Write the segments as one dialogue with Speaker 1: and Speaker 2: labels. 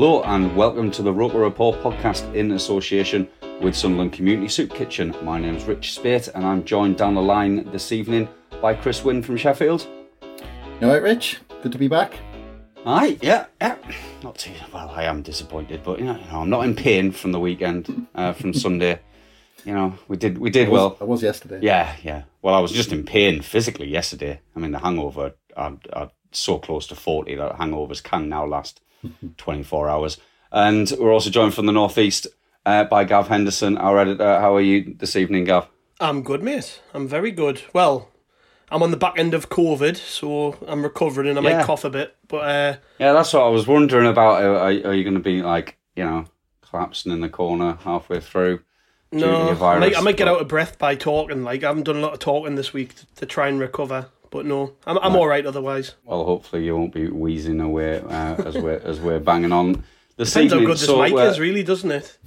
Speaker 1: Hello and welcome to the Roker Report podcast in association with Sunderland Community Soup Kitchen. My name is Rich Spate and I'm joined down the line this evening by Chris Wynn from Sheffield.
Speaker 2: You all right, Rich? Good to be back.
Speaker 1: Aye, yeah, yeah. Not too well. I am disappointed, but you know, you know I'm not in pain from the weekend, uh, from Sunday. You know, we did we did
Speaker 2: I was,
Speaker 1: well.
Speaker 2: I was yesterday.
Speaker 1: Yeah, yeah. Well, I was just in pain physically yesterday. I mean, the hangover. I'm, I'm so close to forty that hangovers can now last twenty four hours. And we're also joined from the northeast uh, by Gav Henderson, our editor. How are you this evening, Gav?
Speaker 3: I'm good, mate. I'm very good. Well, I'm on the back end of COVID, so I'm recovering and I
Speaker 1: Yeah.
Speaker 3: might cough a bit. But uh,
Speaker 1: Yeah, that's what I was wondering about. Are, are you going to be like, you know, collapsing in the corner halfway through?
Speaker 3: no,
Speaker 1: your
Speaker 3: I might, I might get
Speaker 1: but-
Speaker 3: out of breath by talking. Like I haven't done a lot of talking this week to, to try and recover. But no, I'm, I'm all right otherwise.
Speaker 1: Well, hopefully you won't be wheezing away uh, as we're as we're banging on this
Speaker 3: Depends how good this
Speaker 1: So,
Speaker 3: mic
Speaker 1: uh,
Speaker 3: is, really, doesn't it?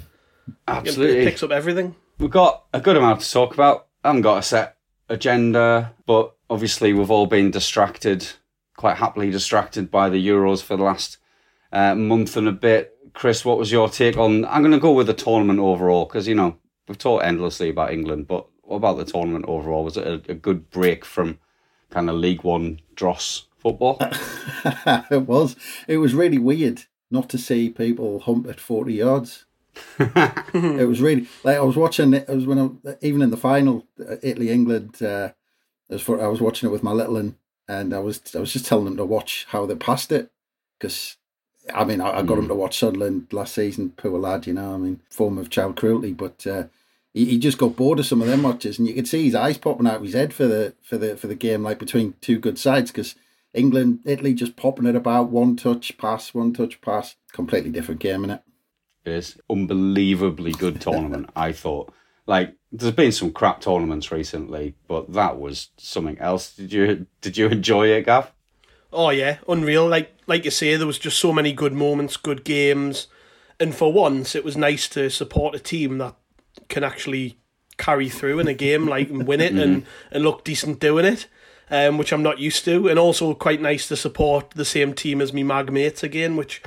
Speaker 1: Absolutely, it
Speaker 3: picks up everything.
Speaker 1: we've got a good amount to talk about. I haven't got a set agenda, but obviously we've all been distracted, quite happily distracted by the Euros for the last uh, month and a bit. Chris, what was your take on? I'm going to go with the tournament overall because you know we've talked endlessly about England, but what about the tournament overall? Was it a, a good break from kind of League One dross football?
Speaker 2: it was. It was really weird not to see people hump at 40 yards. it was really like I was watching it. It was when I, even in the final, uh, Italy England. Uh, as for I was watching it with my little one, and I was I was just telling them to watch how they passed it because I mean I, I got him to watch Sunderland last season. Poor lad, you know. I mean, form of child cruelty, but. Uh, he, he just got bored of some of them matches, and you could see his eyes popping out of his head for the for the for the game, like between two good sides, because England, Italy, just popping it about one touch pass, one touch pass, completely different game in it.
Speaker 1: It is unbelievably good tournament. I thought. Like, there's been some crap tournaments recently, but that was something else. Did you did you enjoy it, Gav?
Speaker 3: Oh yeah, unreal. Like like you say, there was just so many good moments, good games, and for once, it was nice to support a team that can actually carry through in a game, like and win it and and look decent doing it. Um, which I'm not used to, and also quite nice to support the same team as me mag mates again, which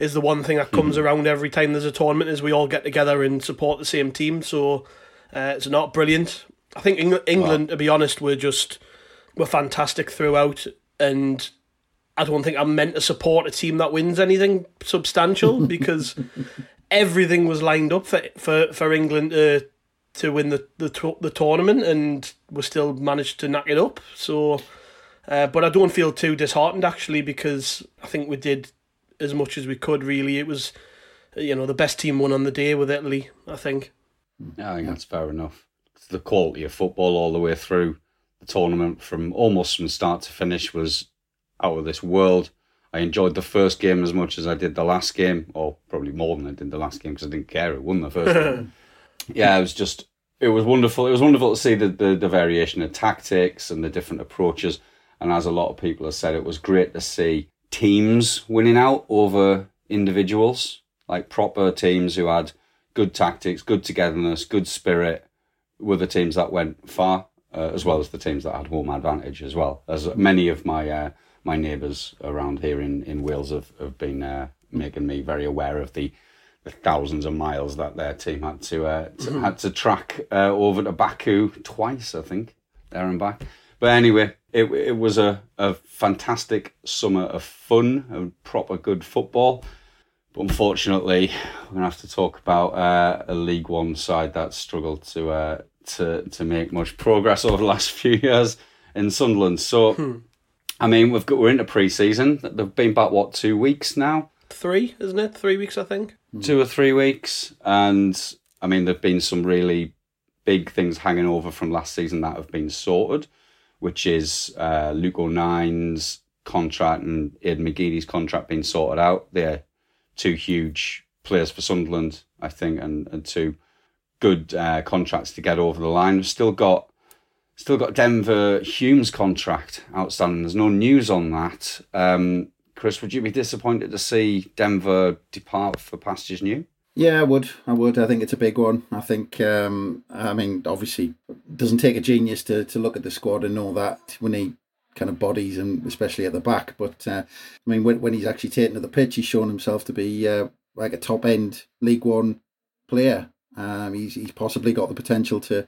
Speaker 3: is the one thing that comes around every time there's a tournament is we all get together and support the same team. So uh, it's not brilliant. I think Eng- England, to be honest, were just were fantastic throughout, and I don't think I'm meant to support a team that wins anything substantial because everything was lined up for for, for England to to win the the the tournament, and we still managed to knock it up. So, uh, but I don't feel too disheartened actually because I think we did as much as we could. Really, it was you know the best team won on the day with Italy. I think.
Speaker 1: Yeah, I think that's fair enough. The quality of football all the way through the tournament, from almost from start to finish, was out of this world. I enjoyed the first game as much as I did the last game, or probably more than I did the last game because I didn't care It won the first game. Yeah, it was just it was wonderful. It was wonderful to see the, the the variation of tactics and the different approaches. And as a lot of people have said, it was great to see teams winning out over individuals, like proper teams who had good tactics, good togetherness, good spirit, were the teams that went far, uh, as well as the teams that had home advantage as well. As many of my uh, my neighbours around here in, in Wales have, have been uh, making me very aware of the the thousands of miles that their team had to, uh, to had to track uh, over to Baku twice, I think, there and back. But anyway, it it was a, a fantastic summer of fun and proper good football. But unfortunately, we're gonna have to talk about uh, a League One side that struggled to uh, to to make much progress over the last few years in Sunderland. So, I mean, we've got we're into pre-season. They've been back what two weeks now,
Speaker 3: Three, isn't it? Three weeks, I think.
Speaker 1: two or three weeks, and I mean, there've been some really big things hanging over from last season that have been sorted, which is uh, Luke O'Nien's contract and Ed McGeady's contract being sorted out. They're two huge players for Sunderland, I think, and, and two good uh, contracts to get over the line. We've still got still got Denver Hume's contract outstanding. There's no news on that. Um, Chris, would you be disappointed to see Denver depart for pastures new?
Speaker 2: Yeah, I would. I would. I think it's a big one. I think. Um, I mean, obviously, doesn't take a genius to to look at the squad and know that we need kind of bodies and especially at the back. But uh, I mean, when when he's actually taken to the pitch, he's shown himself to be uh, like a top end League One player. Um, he's he's possibly got the potential to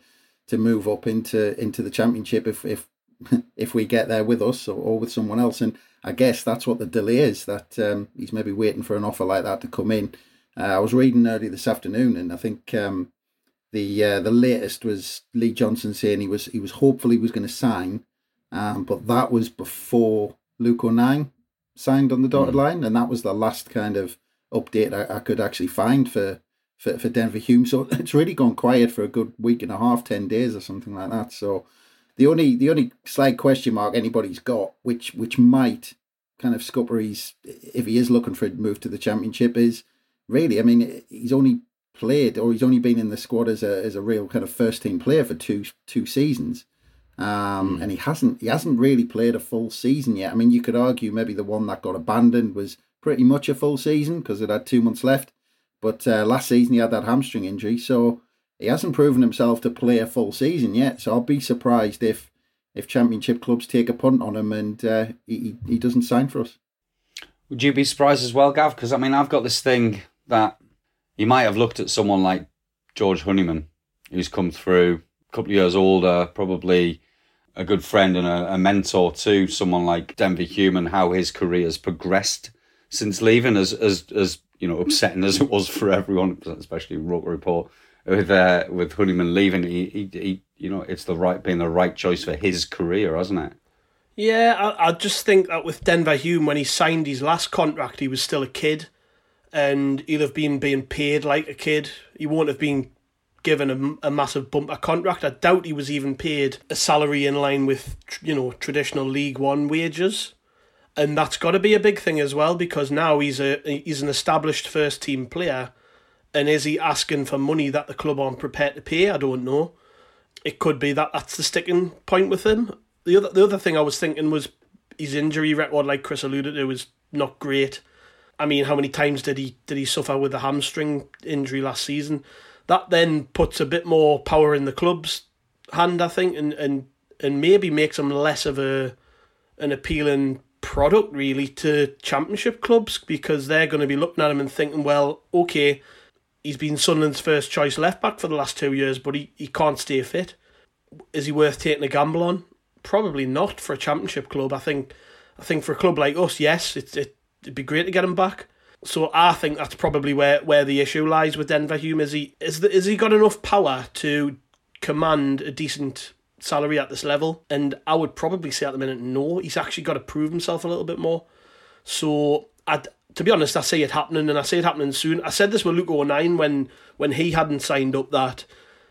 Speaker 2: to move up into into the Championship if if if we get there with us or, or with someone else. And I guess that's what the delay is. That um, he's maybe waiting for an offer like that to come in. Uh, I was reading early this afternoon, and I think um, the uh, the latest was Lee Johnson saying he was he was hopeful he was going to sign, um, but that was before Luke O'Nien signed on the dotted line, and that was the last kind of update I, I could actually find for, for for Denver Hume. So it's really gone quiet for a good week and a half, ten days or something like that. So the only the only slight question mark anybody's got, which which might kind of scupper his if he is looking for a move to the championship, is really. I mean, he's only played or he's only been in the squad as a as a real kind of first team player for two two seasons. Um, and he hasn't he hasn't really played a full season yet. I mean, you could argue maybe the one that got abandoned was pretty much a full season because it had two months left. But uh, last season he had that hamstring injury, so he hasn't proven himself to play a full season yet. So I'll be surprised if if championship clubs take a punt on him and uh, he he doesn't sign for us.
Speaker 1: Would you be surprised as well, Gav? Because I mean, I've got this thing that you might have looked at someone like George Honeyman, who's come through a couple of years older, probably a good friend and a, a mentor to someone like Denver Hume, and how his career has progressed since leaving, as as as you know, upsetting as it was for everyone, especially Roker Report with uh, with Honeyman leaving. He, he he you know, it's the right being the right choice for his career, hasn't it?
Speaker 3: Yeah, I, I just think that with Denver Hume, when he signed his last contract, he was still a kid, and he'll have been being paid like a kid. He won't have been given a, a massive bump bumper contract. I doubt he was even paid a salary in line with you know traditional League One wages, and that's got to be a big thing as well because now he's a he's an established first team player, and is he asking for money that the club aren't prepared to pay? I don't know. It could be that that's the sticking point with him. The other the other thing I was thinking was his injury record, like Chris alluded to, was not great. I mean, how many times did he did he suffer with a hamstring injury last season? That then puts a bit more power in the club's hand, I think, and and, and maybe makes them less of a an appealing product really to championship clubs because they're going to be looking at him and thinking, well, okay, he's been Sunderland's first choice left back for the last two years, but he, he can't stay fit. Is he worth taking a gamble on? Probably not for a championship club. I think I think for a club like us, yes, it's it, it'd be great to get him back. So I think that's probably where, where the issue lies with Denver Hume. Is he is the, is he got enough power to command a decent salary at this level? And I would probably say at the minute, no. He's actually got to prove himself a little bit more. So I, to be honest, I see it happening, and I see it happening soon. I said this with Luke O'Nien when when he hadn't signed up that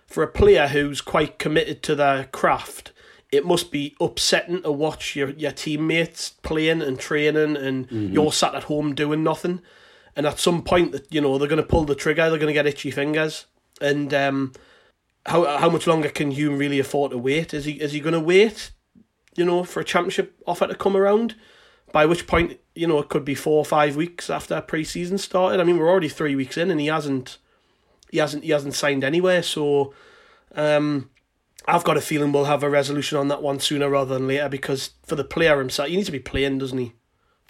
Speaker 3: for a player who's quite committed to their craft it must be upsetting to watch your, your teammates playing and training and mm-hmm. you're sat at home doing nothing. And at some point that you know they're going to pull the trigger, they're going to get itchy fingers. And um, how how much longer can Hume really afford to wait? Is he is he going to wait, you know, for a championship offer to come around? By which point, you know, it could be four or five weeks after pre-season started. I mean, we're already three weeks in, and he hasn't he hasn't he hasn't signed anywhere. So, um, I've got a feeling we'll have a resolution on that one sooner rather than later because for the player himself, he needs to be playing, doesn't he?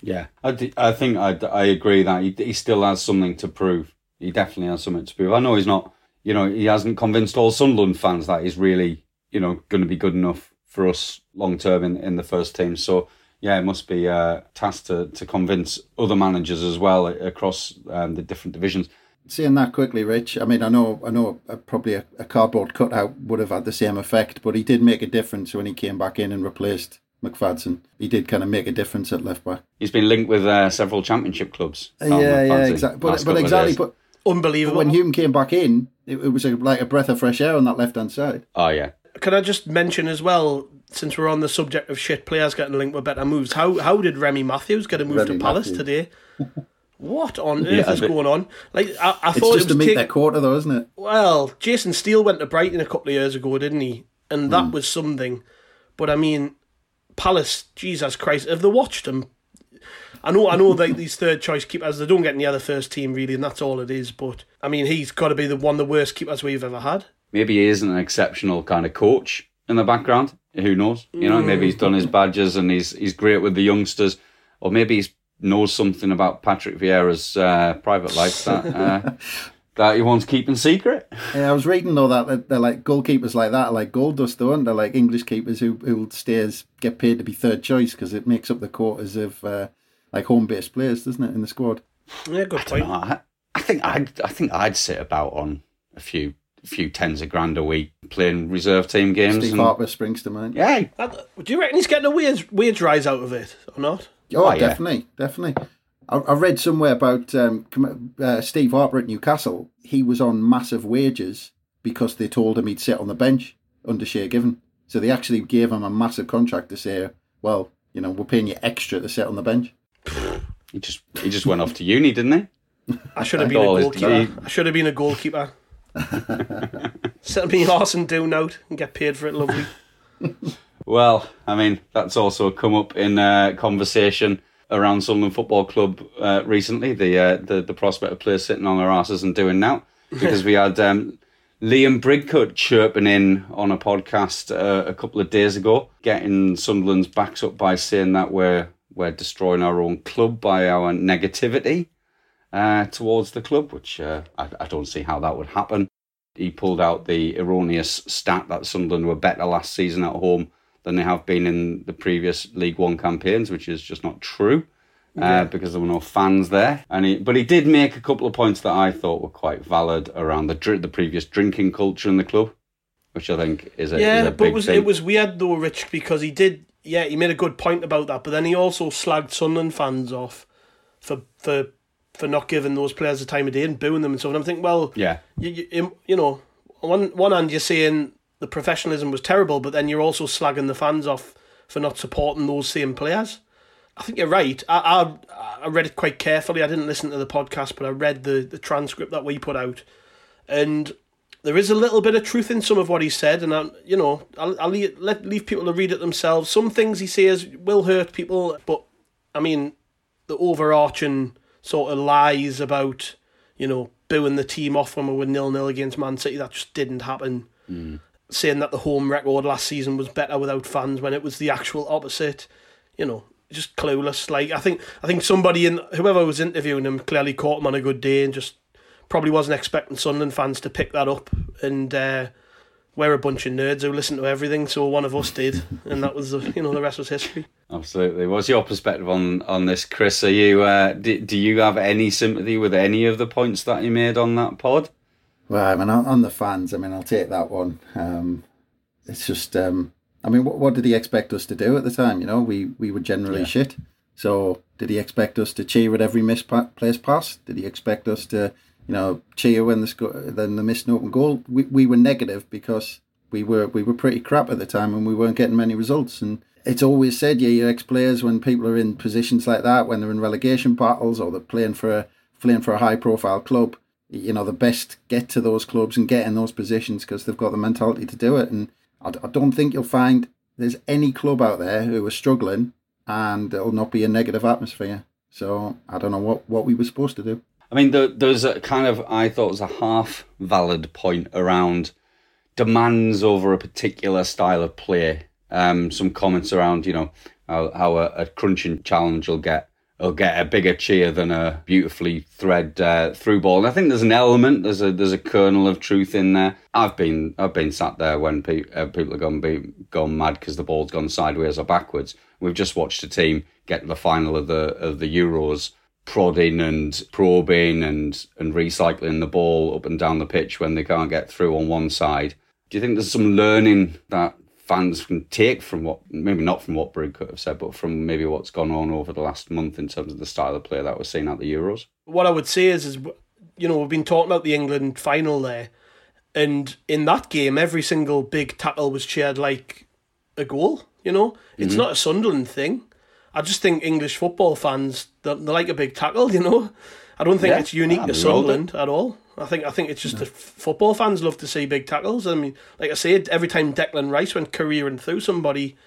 Speaker 1: Yeah, I, I think I, I agree that he, he still has something to prove. he definitely has something to prove. I know he's not, you know, he hasn't convinced all Sunderland fans that he's really, you know, going to be good enough for us long term in, in the first team. So yeah, it must be a task to, to convince other managers as well across um, the different divisions.
Speaker 2: Seeing that quickly, Rich. I mean, I know, I know, uh, probably a, a cardboard cutout would have had the same effect, but he did make a difference when he came back in and replaced McFadzean. He did kind of make a difference at left back.
Speaker 1: He's been linked with uh, several championship clubs.
Speaker 2: Uh, yeah, yeah, exactly. But, but exactly, but
Speaker 3: unbelievable.
Speaker 2: When Hume came back in, it, it was a, like a breath of fresh air on that left hand side.
Speaker 1: Oh yeah.
Speaker 3: Can I just mention as well since we're on the subject of shit players getting linked with better moves, how how did Remy Matthews get a move Remy to Palace Matthews. today? What on earth yeah, is going on? Like I, I
Speaker 2: it's
Speaker 3: thought
Speaker 2: just it was to meet take... their quarter, though, isn't it?
Speaker 3: Well, Jason Steele went to Brighton a couple of years ago, didn't he? And that mm. was something. But I mean, Palace, Jesus Christ, have they watched him? I know, I know, like these third choice keepers, they don't get near the first team really, and that's all it is. But I mean, he's got to be the one of the worst keepers we've ever had.
Speaker 1: Maybe he isn't an exceptional kind of coach in the background. Who knows? You know, maybe he's done his badges and he's he's great with the youngsters, or maybe he knows something about Patrick Vieira's uh, private life that uh, that he wants keeping secret.
Speaker 2: Yeah, I was reading though that they're like goalkeepers like that, like gold dust, though, and they're like English keepers who who stays get paid to be third choice because it makes up the quarters of uh, like home based players, doesn't it, in the squad?
Speaker 3: Yeah, good point.
Speaker 1: I, I think I'd I think I'd sit about on a few a few tens of grand a week playing reserve team games.
Speaker 2: Steve and, Harper springs to mind.
Speaker 1: Yeah.
Speaker 3: Do you reckon he's getting a weird wage rise out of it or not?
Speaker 2: Oh, oh definitely, yeah. definitely. I, I, read somewhere about um, uh, Steve Harper at Newcastle. He was on massive wages because they told him he'd sit on the bench under Shay Given. So they actually gave him a massive contract to say, well, you know, we're paying you extra to sit on the bench.
Speaker 1: He just he just went off to uni, didn't
Speaker 3: he? I should have been a goalkeeper. I should have been a goalkeeper. Set me horse and do note and get paid for it, lovely.
Speaker 1: well, I mean, that's also come up in uh, conversation around Sunderland Football Club uh, recently. The, uh, the the prospect of players sitting on their asses and doing now because we had um, Liam Bridcut chirping in on a podcast uh, a couple of days ago, getting Sunderland's backs up by saying that we're we're destroying our own club by our negativity uh, towards the club, which uh, I, I, don't see how that would happen. He pulled out the erroneous stat that Sunderland were better last season at home than they have been in the previous League One campaigns, which is just not true. Uh, because there were no fans there, and he, but he did make a couple of points that I thought were quite valid around the the previous drinking culture in the club, which I think is a
Speaker 3: yeah.
Speaker 1: Is a
Speaker 3: but
Speaker 1: it
Speaker 3: was it was weird though, Rich, because he did yeah he made a good point about that, but then he also slagged Sunderland fans off for for for not giving those players the time of day and booing them and so on. I'm thinking, well,
Speaker 1: yeah,
Speaker 3: you, you, you know, one one hand you're saying the professionalism was terrible, but then you're also slagging the fans off for not supporting those same players. I think you're right. I, I I read it quite carefully. I didn't listen to the podcast, but I read the, the transcript that we put out, and there is a little bit of truth in some of what he said. And I, you know, I'll, I'll leave, let leave people to read it themselves. Some things he says will hurt people, but I mean, the overarching sort of lies about, you know, booing the team off when we were nil nil against Man City. That just didn't happen.
Speaker 1: Mm.
Speaker 3: Saying that the home record last season was better without fans when it was the actual opposite. You know, just clueless. Like I think I think somebody in whoever was interviewing him clearly caught him on a good day and just probably wasn't expecting Sunderland fans to pick that up and. Uh, we're a bunch of nerds who listen to everything, so one of us did, and that was you know the rest was history.
Speaker 1: Absolutely. What's your perspective on on this, Chris? Are you uh, do, do you have any sympathy with any of the points that he made on that pod?
Speaker 2: Well, I mean, on the fans, I mean, I'll take that one. Um, it's just, um, I mean, what, what did he expect us to do at the time? You know, we we were generally yeah. shit. So, did he expect us to cheer at every misplaced pass? Did he expect us to you know, cheer when the sco- then the missed open goal. We we were negative because we were we were pretty crap at the time and we weren't getting many results. And it's always said, yeah, your ex players when people are in positions like that, when they're in relegation battles or they're playing for a playing for a high profile club, you know, the best get to those clubs and get in those positions because they've got the mentality to do it. And I, I don't think you'll find there's any club out there who are struggling and it'll not be a negative atmosphere. So I don't know what, what we were supposed to do.
Speaker 1: I mean, there, there's a kind of, I thought was a half valid point around demands over a particular style of play. Um, some comments around, you know, how, how a, a, crunching challenge will get will get a bigger cheer than a beautifully thread uh, through ball. And I think there's an element, there's a there's a kernel of truth in there. I've been I've been sat there when pe- uh, people have gone be, gone mad because the ball's gone sideways or backwards. We've just watched a team get to the final of the of the Euros, prodding and probing and and recycling the ball up and down the pitch when they can't get through on one side. Do you think there's some learning that fans can take from what maybe not from what Bridcut have said, but from maybe what's gone on over the last month in terms of the style of play that we're seeing at the Euros.
Speaker 3: What I would say is, is you know, we've been talking about the England final there, and in that game, every single big tackle was cheered like a goal. You know, it's mm-hmm. not a Sunderland thing. I just think English football fans they, they like a big tackle. You know, I don't think yeah, it's unique to Sunderland at all. I think I think it's just no. the football fans love to see big tackles. I mean, like I said, every time Declan Rice went careering through somebody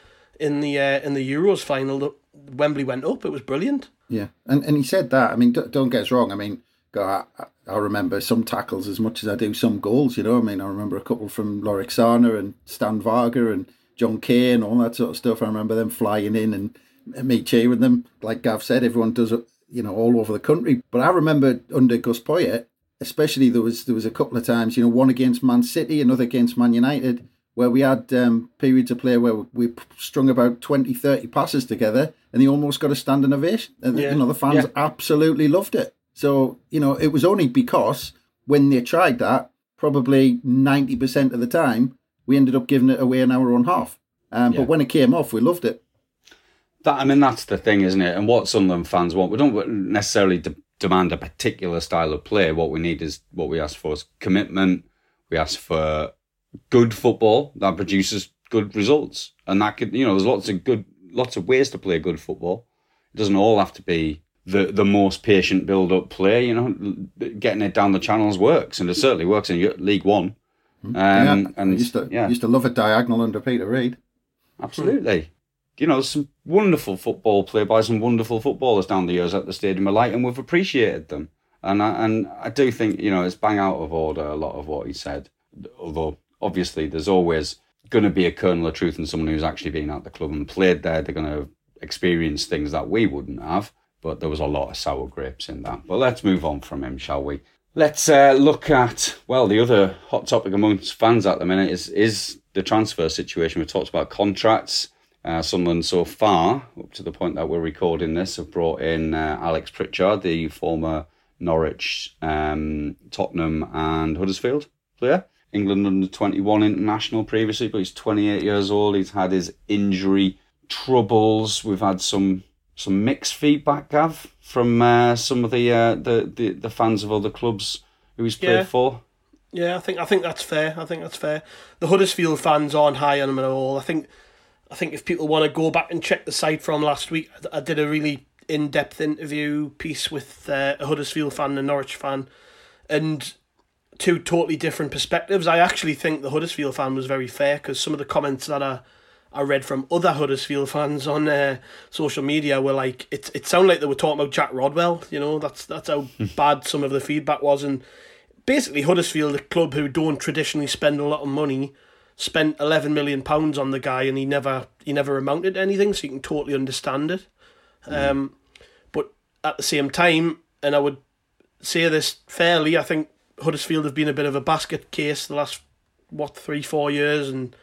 Speaker 3: in the uh, in the Euros final, Wembley went up. It was brilliant.
Speaker 2: Yeah, and and he said that. I mean, don't get us wrong. I mean, I, I remember some tackles as much as I do some goals. You know, I mean, I remember a couple from Lorik Cana and Stan Varga and John Kay and all that sort of stuff. I remember them flying in and me cheering them. Like Gav said, everyone does it, you know, all over the country. But I remember under Gus Poyet, especially there was there was a couple of times, you know, one against Man City, another against Man United, where we had um, periods of play where we strung about 20, 30 passes together, and he almost got a standing ovation. And yeah. you know, the fans yeah. absolutely loved it. So you know, it was only because when they tried that, probably ninety percent of the time, we ended up giving it away an hour and a half. Um, yeah. But when it came off, we loved it.
Speaker 1: That I mean, that's the thing, isn't it? And what Sunderland fans want, we don't necessarily de- demand a particular style of play. What we need is what we ask for is commitment. We ask for good football that produces good results, and that could you know there's lots of good lots of ways to play good football. It doesn't all have to be the the most patient build up play. You know, getting it down the channels works, and it certainly works in League One.
Speaker 2: Hmm. Um, yeah, and I used to yeah. used to love a diagonal under Peter Reid.
Speaker 1: Absolutely you know, some wonderful football played by some wonderful footballers down the years at the Stadium of Light, and we've appreciated them. And I, and I do think, you know, it's bang out of order a lot of what he said. Although, obviously, there's always going to be a kernel of truth in someone who's actually been at the club and played there. They're going to experience things that we wouldn't have. But there was a lot of sour grapes in that. But let's move on from him, shall we? Let's uh, look at, well, the other hot topic amongst fans at the minute is, is the transfer situation. We talked about contracts uh, Sunderland so far, up to the point that we're recording this, have brought in uh, Alex Pritchard, the former Norwich, um, Tottenham, and Huddersfield player. England under 21 international previously, but he's 28 years old. He's had his injury troubles. We've had some some mixed feedback, Gav, from uh, some of the, uh, the, the the fans of other clubs who he's played yeah. for.
Speaker 3: Yeah, I think I think that's fair. I think that's fair. The Huddersfield fans aren't high on him at all. I think I think if people want to go back and check the site from last week, I did a really in depth interview piece with uh, a Huddersfield fan and a Norwich fan, and two totally different perspectives. I actually think the Huddersfield fan was very fair because some of the comments that I, I read from other Huddersfield fans on uh, social media were like, it, it sounded like they were talking about Jack Rodwell. You know, that's that's how bad some of the feedback was. And basically, Huddersfield, a club who don't traditionally spend a lot of money, spent 11 million pounds on the guy and he never he never amounted to anything so you can totally understand it mm. um, but at the same time and I would say this fairly I think Huddersfield have been a bit of a basket case the last what three four years and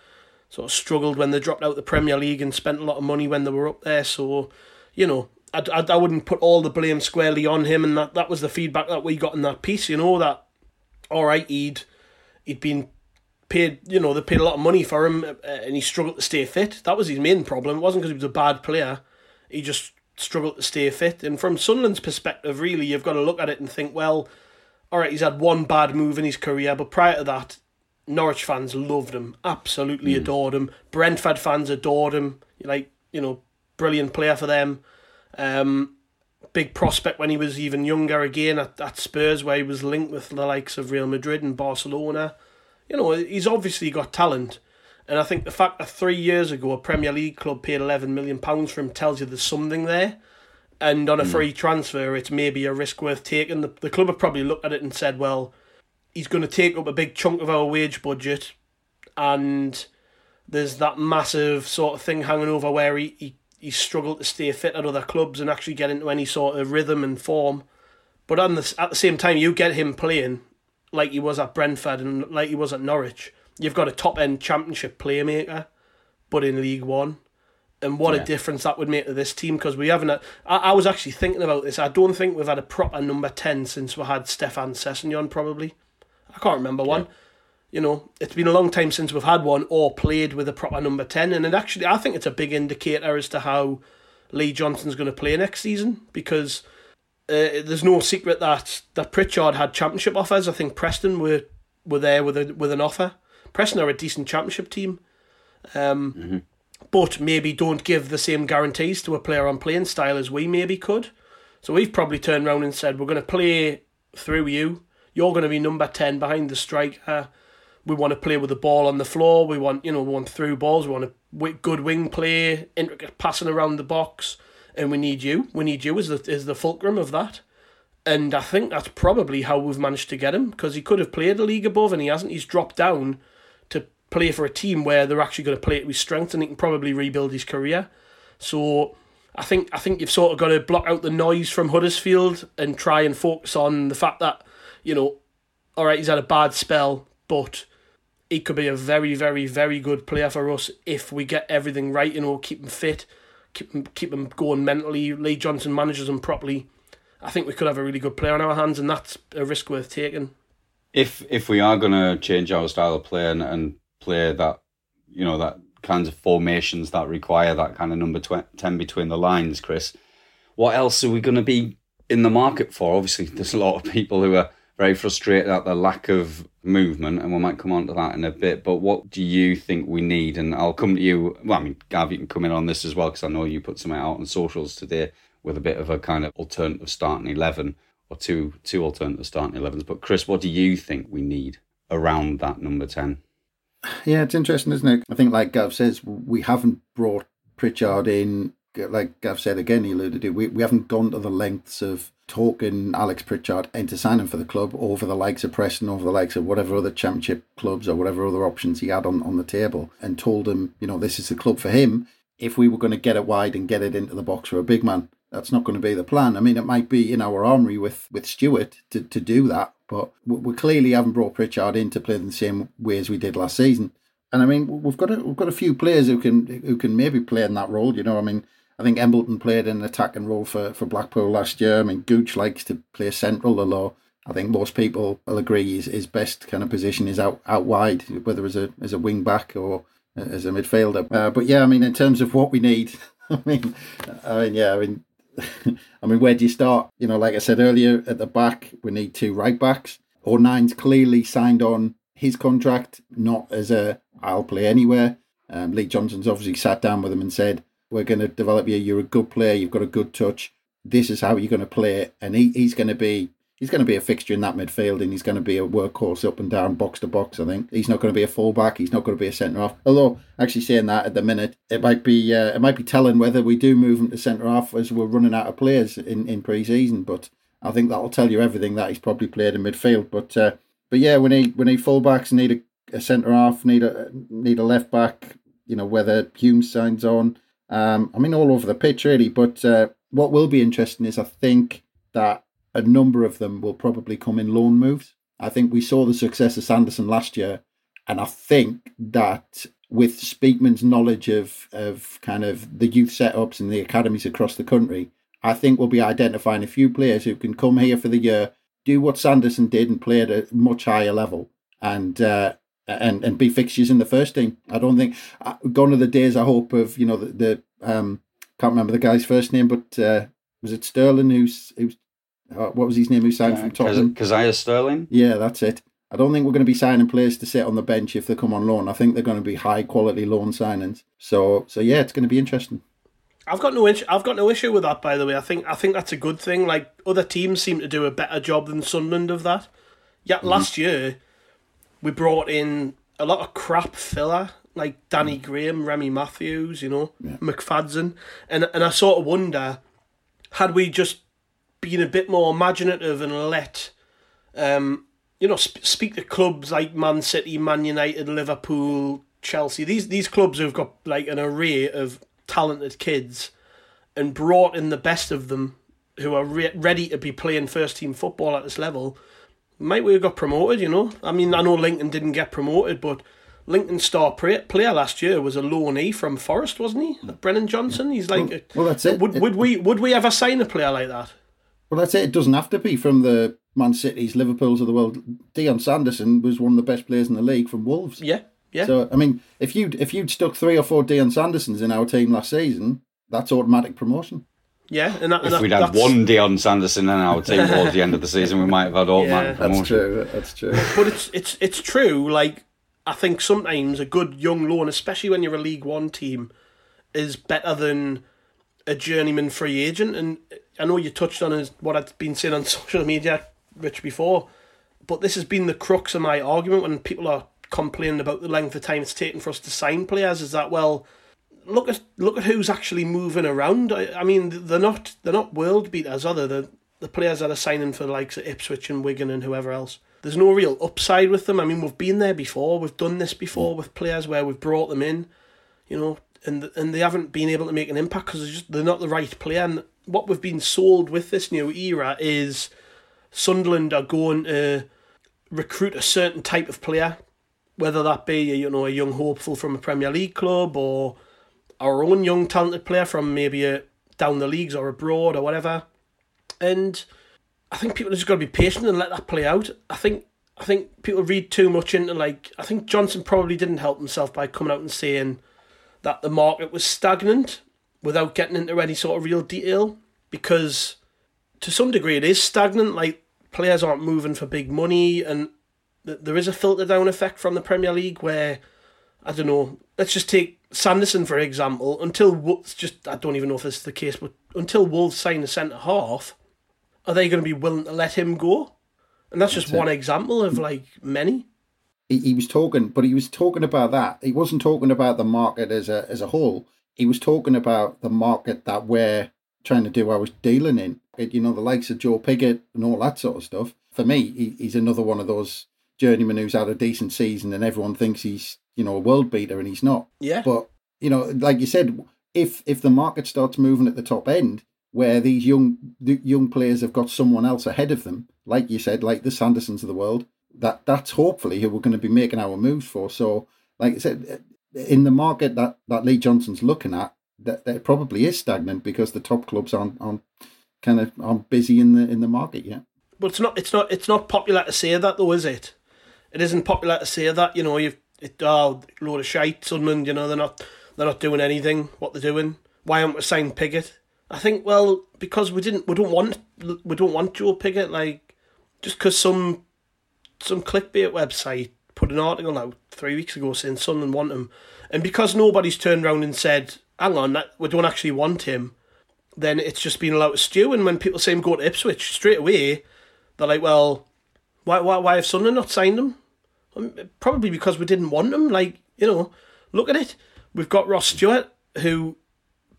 Speaker 3: sort of struggled when they dropped out the Premier League and spent a lot of money when they were up there so you know I, I, I wouldn't put all the blame squarely on him and that, that was the feedback that we got in that piece you know that all right he'd he'd been paid, you know, they paid a lot of money for him, uh, and he struggled to stay fit. That was his main problem. It wasn't because he was a bad player. He just struggled to stay fit. And from Sunderland's perspective, really, you've got to look at it and think, well, all right, he's had one bad move in his career, but prior to that, Norwich fans loved him, absolutely mm. adored him. Brentford fans adored him. Like, you know, brilliant player for them. Um, big prospect when he was even younger again at, at Spurs, where he was linked with the likes of Real Madrid and Barcelona you know, he's obviously got talent. And I think the fact that three years ago a Premier League club paid eleven million pounds for him tells you there's something there. And on a mm. free transfer, it's maybe a risk worth taking. The, the club have probably looked at it and said, well, he's going to take up a big chunk of our wage budget, and there's that massive sort of thing hanging over where he, he he's struggled to stay fit at other clubs and actually get into any sort of rhythm and form. But on the, at the same time, you get him playing like he was at Brentford and like he was at Norwich. You've got a top end championship playmaker, but in League One. And what yeah. a difference that would make to this team because we haven't. I, I was actually thinking about this. I don't think we've had a proper number 10 since we had Stefan Sessegnon, probably. I can't remember one. You know, it's been a long time since we've had one or played with a proper number 10. And it actually, I think it's a big indicator as to how Lee Johnson's going to play next season because uh, there's no secret that, that Pritchard had championship offers. I think Preston were were there with a with an offer. Preston are a decent championship team, um, mm-hmm. but maybe don't give the same guarantees to a player on playing style as we maybe could. So we've probably turned around and said we're going to play through you. You're going to be number ten behind the striker. We want to play with the ball on the floor. We want you know we want through balls. We want a good wing play, intricate passing around the box and we need you. We need you as the as the fulcrum of that. And I think that's probably how we've managed to get him because he could have played a league above and he hasn't. He's dropped down to play for a team where they're actually going to play it with strength and he can probably rebuild his career. So I think I think you've sort of got to block out the noise from Huddersfield and try and focus on the fact that you know, all right, he's had a bad spell, but he could be a very, very, very good player for us if we get everything right. You know, keep him fit keep them, keep them going mentally. Lee Johnson manages them properly. I think we could have a really good player on our hands, and that's a risk worth taking.
Speaker 1: If if we are going to change our style of play and, and play that, you know, that kinds of formations that require that kind of number tw- 10 between the lines, Chris, what else are we going to be in the market for? Obviously, there's a lot of people who are very frustrated at the lack of movement, and we might come on to that in a bit. But what do you think we need? And I'll come to you. Well, I mean, Gav, you can come in on this as well because I know you put something out on socials today with a bit of a kind of alternative starting eleven or two two alternative starting elevens. But Chris, what do you think we need around that number ten?
Speaker 2: Yeah, it's interesting, isn't it? I think, like Gav says, we haven't brought Pritchard in. Like Gav said again, he alluded to, we, we haven't gone to the lengths of talking Alex Pritchard into signing for the club over the likes of Preston, over the likes of whatever other championship clubs or whatever other options he had on, on the table, and told him, you know, this is the club for him. If we were going to get it wide and get it into the box for a big man, that's not going to be the plan. I mean, it might be in our armory with, with Stewart to, to do that, but we clearly haven't brought Pritchard in to play the same way as we did last season. And I mean, we've got a, we've got a few players who can who can maybe play in that role. You know, I mean, I think Embleton played an attacking role for, for Blackpool last year. I mean, Gooch likes to play central, although I think most people will agree his, his best kind of position is out, out wide, whether as a as a wing back or as a midfielder. Uh, but yeah, I mean, in terms of what we need, I mean, I mean, yeah, I mean, I mean, where do you start? You know, like I said earlier, at the back, we need two right backs. O'Nien's clearly signed on his contract, not as a I'll play anywhere. Um, Lee Johnson's obviously sat down with him and said, we're going to develop you. You're a good player. You've got a good touch. This is how you're going to play it. And he, he's going to be he's going to be a fixture in that midfield, and he's going to be a workhorse up and down, box to box. I think he's not going to be a fullback. He's not going to be a centre half. Although, actually saying that at the minute, it might be uh, it might be telling whether we do move him to centre half as we're running out of players in in pre-season. But I think that'll tell you everything that he's probably played in midfield. But uh, but yeah, when he we need fullbacks, need a, a centre half, need a need a left back. You know whether Hume signs on. Um, I mean, all over the pitch, really. But uh, what will be interesting is I think that a number of them will probably come in loan moves. I think we saw the success of Sanderson last year, and I think that with Speakman's knowledge of of kind of the youth setups and the academies across the country, I think we'll be identifying a few players who can come here for the year, do what Sanderson did, and play at a much higher level, and uh, and and be fixtures in the first team. I don't think uh, gone are the days. I hope of you know the, the um can't remember the guy's first name, but uh, was it Sterling who's who's uh, what was his name who signed uh, from Tottenham?
Speaker 1: Kazaiah Sterling.
Speaker 2: Yeah, that's it. I don't think we're going to be signing players to sit on the bench if they come on loan. I think they're going to be high quality loan signings. So so yeah, it's going to be interesting.
Speaker 3: I've got no issue. I've got no issue with that. By the way, I think I think that's a good thing. Like other teams seem to do a better job than Sunderland of that. Yeah, mm-hmm. last year we brought in a lot of crap filler like Danny mm. Graham, Remy Matthews, you know, yeah. McFadzean, and and I sort of wonder, had we just been a bit more imaginative and let, um, you know, sp- speak to clubs like Man City, Man United, Liverpool, Chelsea, these these clubs have got like an array of talented kids and brought in the best of them who are re- ready to be playing first team football at this level, might we have got promoted, you know? I mean, I know Lincoln didn't get promoted, but Lincoln star player last year was a loanee from Forest, wasn't he? Brennan Johnson. He's like,
Speaker 2: well, well that's it.
Speaker 3: Would, would we would we ever sign a player like that?
Speaker 2: Well, that's it. It doesn't have to be from the Man Cities, Liverpools of the world. Dion Sanderson was one of the best players in the league from Wolves.
Speaker 3: Yeah, yeah.
Speaker 2: So I mean, if you if you'd stuck three or four Dion Sandersons in our team last season, that's automatic promotion.
Speaker 3: Yeah, and, that,
Speaker 1: if
Speaker 3: that,
Speaker 1: we'd had one Dion Sanderson in our team towards the end of the season, we might have had automatic
Speaker 3: Yeah.
Speaker 2: That's
Speaker 1: promotion.
Speaker 2: true. That's true.
Speaker 3: but it's it's it's true. Like I think sometimes a good young loan, especially when you're a League One team, is better than a journeyman free agent. And I know you touched on what I've been saying on social media, Rich, before, but this has been the crux of my argument when people are complaining about the length of time it's taken for us to sign players. Is that well? Look at look at who's actually moving around. I, I mean, they're not they're not world beaters, are they? The the players that are signing for the likes of Ipswich and Wigan and whoever else. There's no real upside with them. I mean, we've been there before. We've done this before with players where we've brought them in, you know, and and they haven't been able to make an impact because they're, they're not the right player. And what we've been sold with this new era is Sunderland are going to recruit a certain type of player, whether that be you know a young hopeful from a Premier League club or our own young talented player from maybe a, down the leagues or abroad or whatever. And I think people have just got to be patient and let that play out. I think I think people read too much into like I think Johnson probably didn't help himself by coming out and saying that the market was stagnant without getting into any sort of real detail because to some degree it is stagnant like players aren't moving for big money and th- there is a filter down effect from the Premier League where I don't know let's just take Sanderson for example until Wolves just I don't even know if this is the case but until Wolves sign a centre half are they going to be willing to let him go and that's just
Speaker 2: That's it.
Speaker 3: one example of like many
Speaker 2: he, he was talking, but he was talking about that. He wasn't talking about the market as a as a whole. He was talking about the market that we're trying to do I was dealing in. It, you know, the likes of Joe Pigott and all that sort of stuff. For me, he, he's another one of those journeymen who's had a decent season, and everyone thinks he's you know a world beater, and he's not.
Speaker 3: yeah
Speaker 2: But you know, like you said, if if the market starts moving at the top end, where these young the young players have got someone else ahead of them, like you said, like the Sandersons of the world, that that's hopefully who we're going to be making our moves for. So, like I said, in the market that that Lee Johnson's looking at, that, that probably is stagnant because the top clubs aren't aren't kind of aren't busy in the in the market yet.
Speaker 3: But it's not. It's not. It's not popular to say that, though, is it? It isn't popular to say that. You know, you've it, oh, load of shite. Sunderland. You know, they're not. They're not doing anything. What they're doing. Why aren't we signing Pigott? I think. Well, because we didn't. We don't want. We don't want Joe Pigott. Like, just because some some clickbait website put an article out three weeks ago saying Sunderland want him, and because nobody's turned around and said, "Hang on, that, we don't actually want him," then it's just been allowed to stew. And when people say him go to Ipswich straight away, they're like, "Well, why why why have Sunderland not signed him?" Um, Probably because we didn't want him. Like you know, look at it. We've got Ross Stewart, who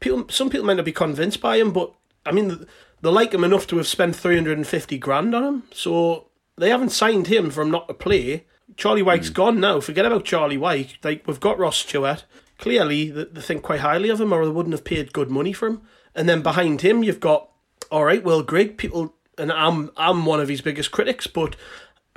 Speaker 3: people some people might not be convinced by him, but I mean they like him enough to have spent three hundred and fifty grand on him. So they haven't signed him from not to play. Charlie Wyke's gone now. Forget about Charlie Wyke. Like we've got Ross Stewart. Clearly, they, they think quite highly of him, or they wouldn't have paid good money for him. And then behind him, you've got all right, well, Grigg. People, and I'm I'm one of his biggest critics, but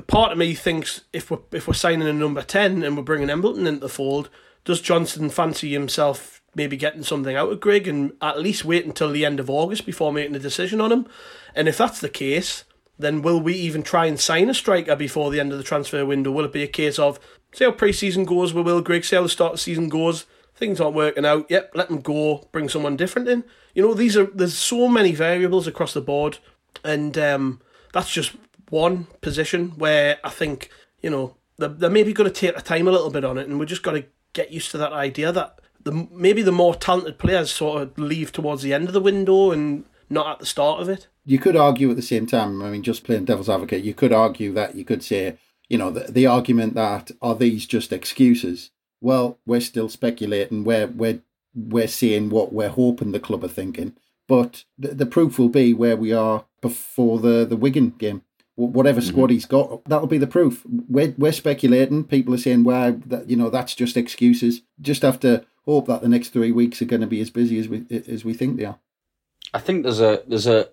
Speaker 3: part of me thinks if we're if we're signing a number ten and we're bringing Embleton into the fold, does Johnson fancy himself maybe getting something out of Grigg and at least wait until the end of August before making a decision on him? And if that's the case, then will we even try and sign a striker before the end of the transfer window? Will it be a case of see how pre-season goes with Will Grigg see how the start of season goes? Things aren't working out. Yep, let them go. Bring someone different in. You know, these are there's so many variables across the board, and um, that's just one position where I think you know they're, they're maybe going to take the time a little bit on it, and we're just got to get used to that idea that the maybe the more talented players sort of leave towards the end of the window and not at the start of it.
Speaker 2: you could argue at the same time. I mean, just playing devil's advocate, you could argue that you could say, you know, the, the argument that are these just excuses? Well, we're still speculating. We're we're we're seeing what we're hoping the club are thinking, but the, the proof will be where we are before the the Wigan game. Wh- Whatever squad he's got, that'll be the proof. We're we're speculating. People are saying, "Well, that you know, that's just excuses." Just have to hope that the next three weeks are going to be as busy as we as we think they are.
Speaker 1: I think there's a there's a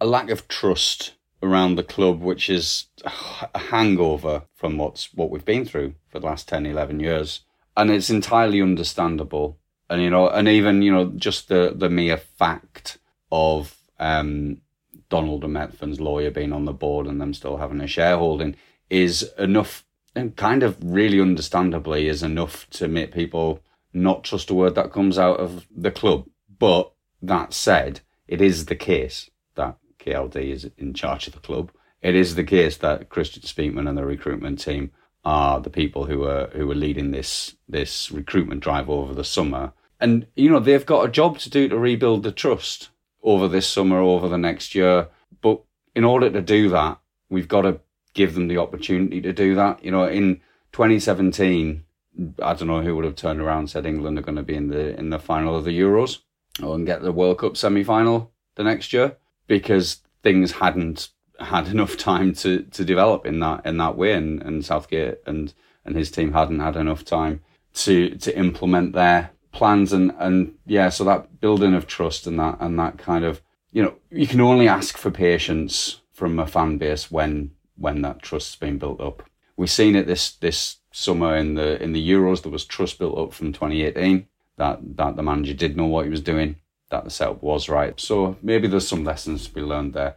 Speaker 1: a lack of trust around the club, which is a hangover from what's what we've been through for the last 10, 11 years, and it's entirely understandable. And you know, and even you know, just the the mere fact of um, Donald and lawyer being on the board and them still having a shareholding is enough, and kind of really understandably is enough to make people not trust a word that comes out of the club. But that said, it is the case that KLD is in charge of the club. It is the case that Kristjaan Speakman and the recruitment team are the people who are who are leading this this recruitment drive over the summer. And you know they've got a job to do to rebuild the trust over this summer, over the next year. But in order to do that, we've got to give them the opportunity to do that. You know, in 2017, I don't know who would have turned around and said England are going to be in the in the final of the Euros or and get the World Cup semi final the next year because things hadn't had enough time to, to develop in that in that way and, and Southgate and and his team hadn't had enough time to to implement their plans and and yeah so that building of trust and that and that kind of you know you can only ask for patience from a fan base when when that trust's been built up. We've seen it this this summer in the in the euros there was trust built up from 2018 that that the manager did know what he was doing that the setup was right. So maybe there's some lessons to be learned there.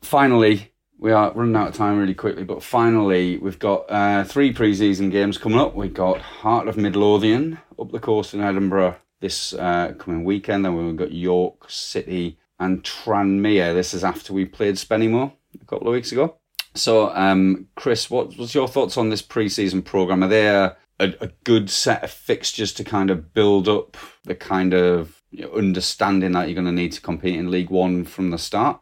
Speaker 1: Finally we are running out of time really quickly, but finally, we've got uh, three pre-season games coming up. We've got Heart of Midlothian up the course in Edinburgh this uh, coming weekend. Then we've got York City and Tranmere. This is after we played Spennymoor a couple of weeks ago. So, um, Chris, what was your thoughts on this pre-season program? Are there a, a, good set of fixtures to kind of build up the kind of you know, understanding that you're going to need to compete in League One from the start?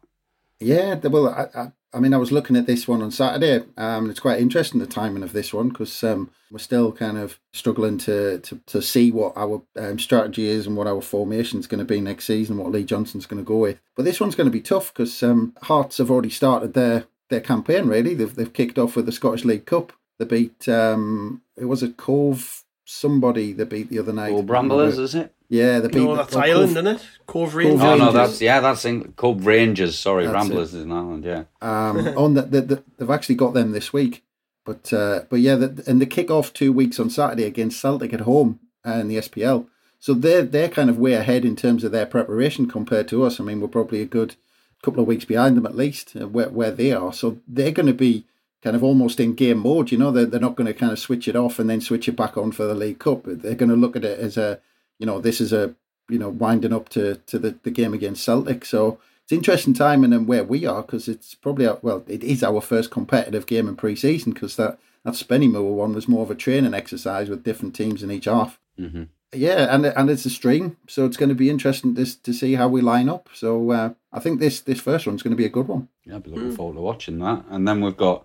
Speaker 2: Yeah, well, I, I, I mean, I was looking at this one on Saturday. Um, it's quite interesting the timing of this one because um, we're still kind of struggling to to, to see what our um, strategy is and what our formation is going to be next season, what Lee Johnson's going to go with. But this one's going to be tough because um, Hearts have already started their their campaign. Really, they've they've kicked off with the Scottish League Cup. They beat um, it was a Cove somebody they beat the other night.
Speaker 1: Cobh Ramblers, is it?
Speaker 2: Yeah, the
Speaker 3: people. No, that's Ireland, Cobh, isn't it? Cove Rangers.
Speaker 1: Oh no, that's yeah, that's in Cove Rangers. Sorry, that's Ramblers it. is in Ireland. Yeah.
Speaker 2: Um, on the, the, the, they've actually got them this week, but uh, but yeah, the, and they kick off two weeks on Saturday against Celtic at home in the SPL. So they're they're kind of way ahead in terms of their preparation compared to us. I mean, we're probably a good couple of weeks behind them at least uh, where where they are. So they're going to be kind of almost in game mode. You know, they're they're not going to kind of switch it off and then switch it back on for the League Cup. They're going to look at it as a you know this is a you know, winding up to, to the, the game against Celtic. So it's interesting timing and where we are because it's probably, our, well, it is our first competitive game in pre season because that, that Spennymoor one was more of a training exercise with different teams in each half.
Speaker 1: Mm-hmm.
Speaker 2: Yeah, and and it's a string, so it's going to be interesting to, to see how we line up. So uh, I think this this first one's going to be a good one.
Speaker 1: Yeah, I'll be looking mm. forward to watching that. And then we've got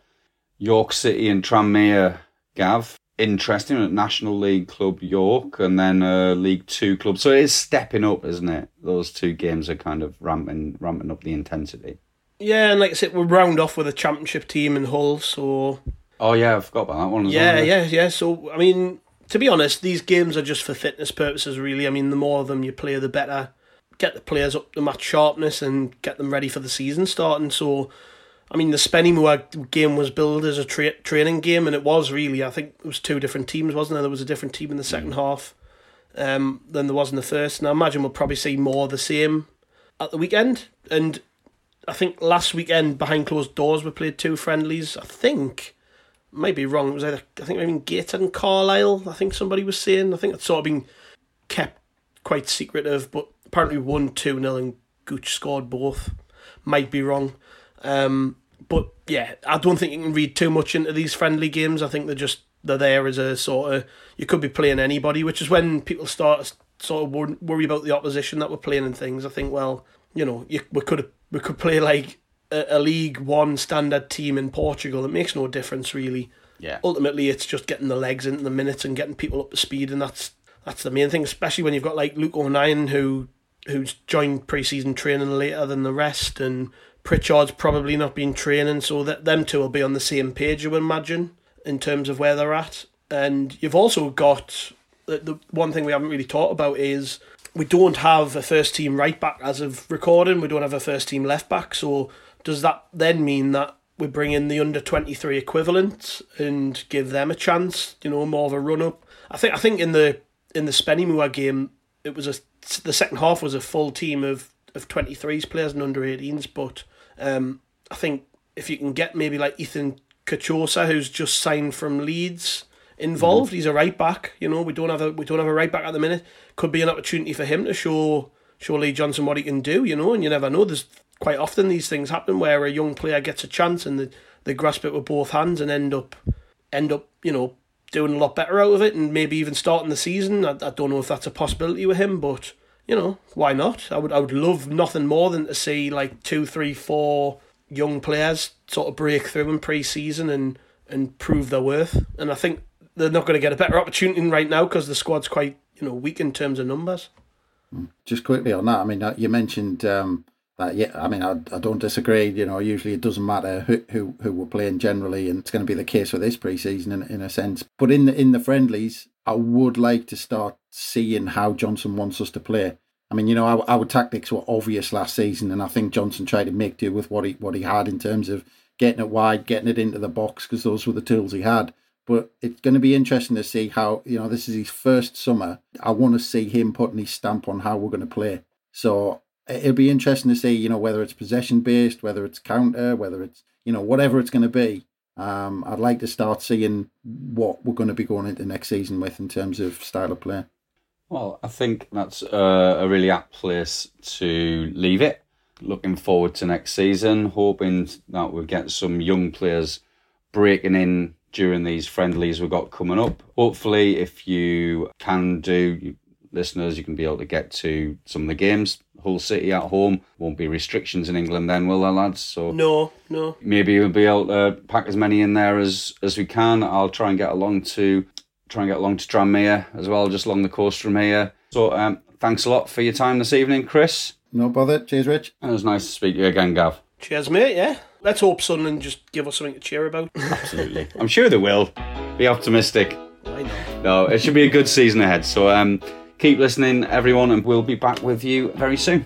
Speaker 1: York City and Tranmere, Gav interesting at National League Club York and then a League Two club. So it is stepping up, isn't it? Those two games are kind of ramping ramping up the intensity.
Speaker 3: Yeah, and like I said, we'll round off with a championship team in Hull. So.
Speaker 1: Oh yeah, I forgot about that one.
Speaker 3: yeah,
Speaker 1: well,
Speaker 3: yeah, yeah. So I mean, to be honest, these games are just for fitness purposes. Really, I mean, the more of them you play, the better. Get the players up to match sharpness and get them ready for the season starting. So I mean, the Spennymoor game was billed as a tra- training game, and it was really. I think it was two different teams, wasn't there? There was a different team in the second mm. half um, than there was in the first. And I imagine we'll probably see more of the same at the weekend. And I think last weekend, behind closed doors, we played two friendlies. I think, might be wrong. It was either I think maybe Gator and Carlisle. I think somebody was saying. I think it's sort of been kept quite secretive, but apparently one two nil and Gooch scored both. Might be wrong. Um, but yeah, I don't think you can read too much into these friendly games. I think they're just they're there as a sort of you could be playing anybody, which is when people start sort of worry about the opposition that we're playing and things. I think well, you know, you, we could we could play like a, a League One standard team in Portugal. It makes no difference really.
Speaker 1: Yeah.
Speaker 3: Ultimately, it's just getting the legs into the minutes and getting people up to speed, and that's that's the main thing. Especially when you've got like Luke O'Nien who who's joined pre-season training later than the rest, and Pritchard's probably not been training, so that them two will be on the same page, you would imagine, in terms of where they're at. And you've also got the, the one thing we haven't really talked about is we don't have a first team right back as of recording. We don't have a first team left back. So does that then mean that we bring in the under twenty three equivalent and give them a chance? You know, more of a run up. I think I think in the in the Spennymoor game, it was a the second half was a full team of of 23s players and under 18s. But um, I think if you can get maybe like Ethan Kachosa, who's just signed from Leeds, involved, mm-hmm. he's a right back. You know, we don't have a we don't have a right back at the minute. Could be an opportunity for him to show show Lee Johnson what he can do. You know, and you never know. There's quite often these things happen where a young player gets a chance and they, they grasp it with both hands and end up end up you know doing a lot better out of it and maybe even starting the season. I, I don't know if that's a possibility with him, but you know, why not? I would I would love nothing more than to see like two, three, four young players sort of break through in pre-season and and prove their worth. And I think they're not going to get a better opportunity right now because the squad's quite you know weak in terms of numbers.
Speaker 2: Just quickly on that, I mean, uh, you mentioned um, that. Yeah, I mean, I, I don't disagree. You know, usually it doesn't matter who who, who we're playing generally, and it's going to be the case for this preseason in, in a sense. But in the in the friendlies, I would like to start seeing how Johnson wants us to play. I mean, you know, our, our tactics were obvious last season, and I think Johnson tried to make do with what he what he had in terms of getting it wide, getting it into the box, because those were the tools he had. But it's going to be interesting to see how you know this is his first summer. I want to see him putting his stamp on how we're going to play. So it'll be interesting to see, you know, whether it's possession based, whether it's counter, whether it's you know whatever it's going to be. Um, I'd like to start seeing what we're going to be going into next season with in terms of style of play.
Speaker 1: Well, I think that's a, a really apt place to leave it. Looking forward to next season, hoping that we'll get some young players breaking in during these friendlies we've got coming up. Hopefully, if you can do, listeners, you can be able to get to some of the games. Hull City at home won't be restrictions in England then, will there, lads? So
Speaker 3: no, no.
Speaker 1: Maybe we'll be able to pack as many in there as as we can. I'll try and get along to try and get along to Tranmere as well, just along the coast from here. So um, thanks a lot for your time this evening, Chris.
Speaker 2: No bother. Cheers, Rich.
Speaker 1: And it was nice to speak to you again, Gav.
Speaker 3: Cheers, mate. Yeah. Let's hope Sunderland just give us something to cheer about.
Speaker 1: Absolutely. I'm sure they will. Be optimistic.
Speaker 3: Why not?
Speaker 1: No, it should be a good season ahead. So um, keep listening, everyone, and we'll be back with you very soon.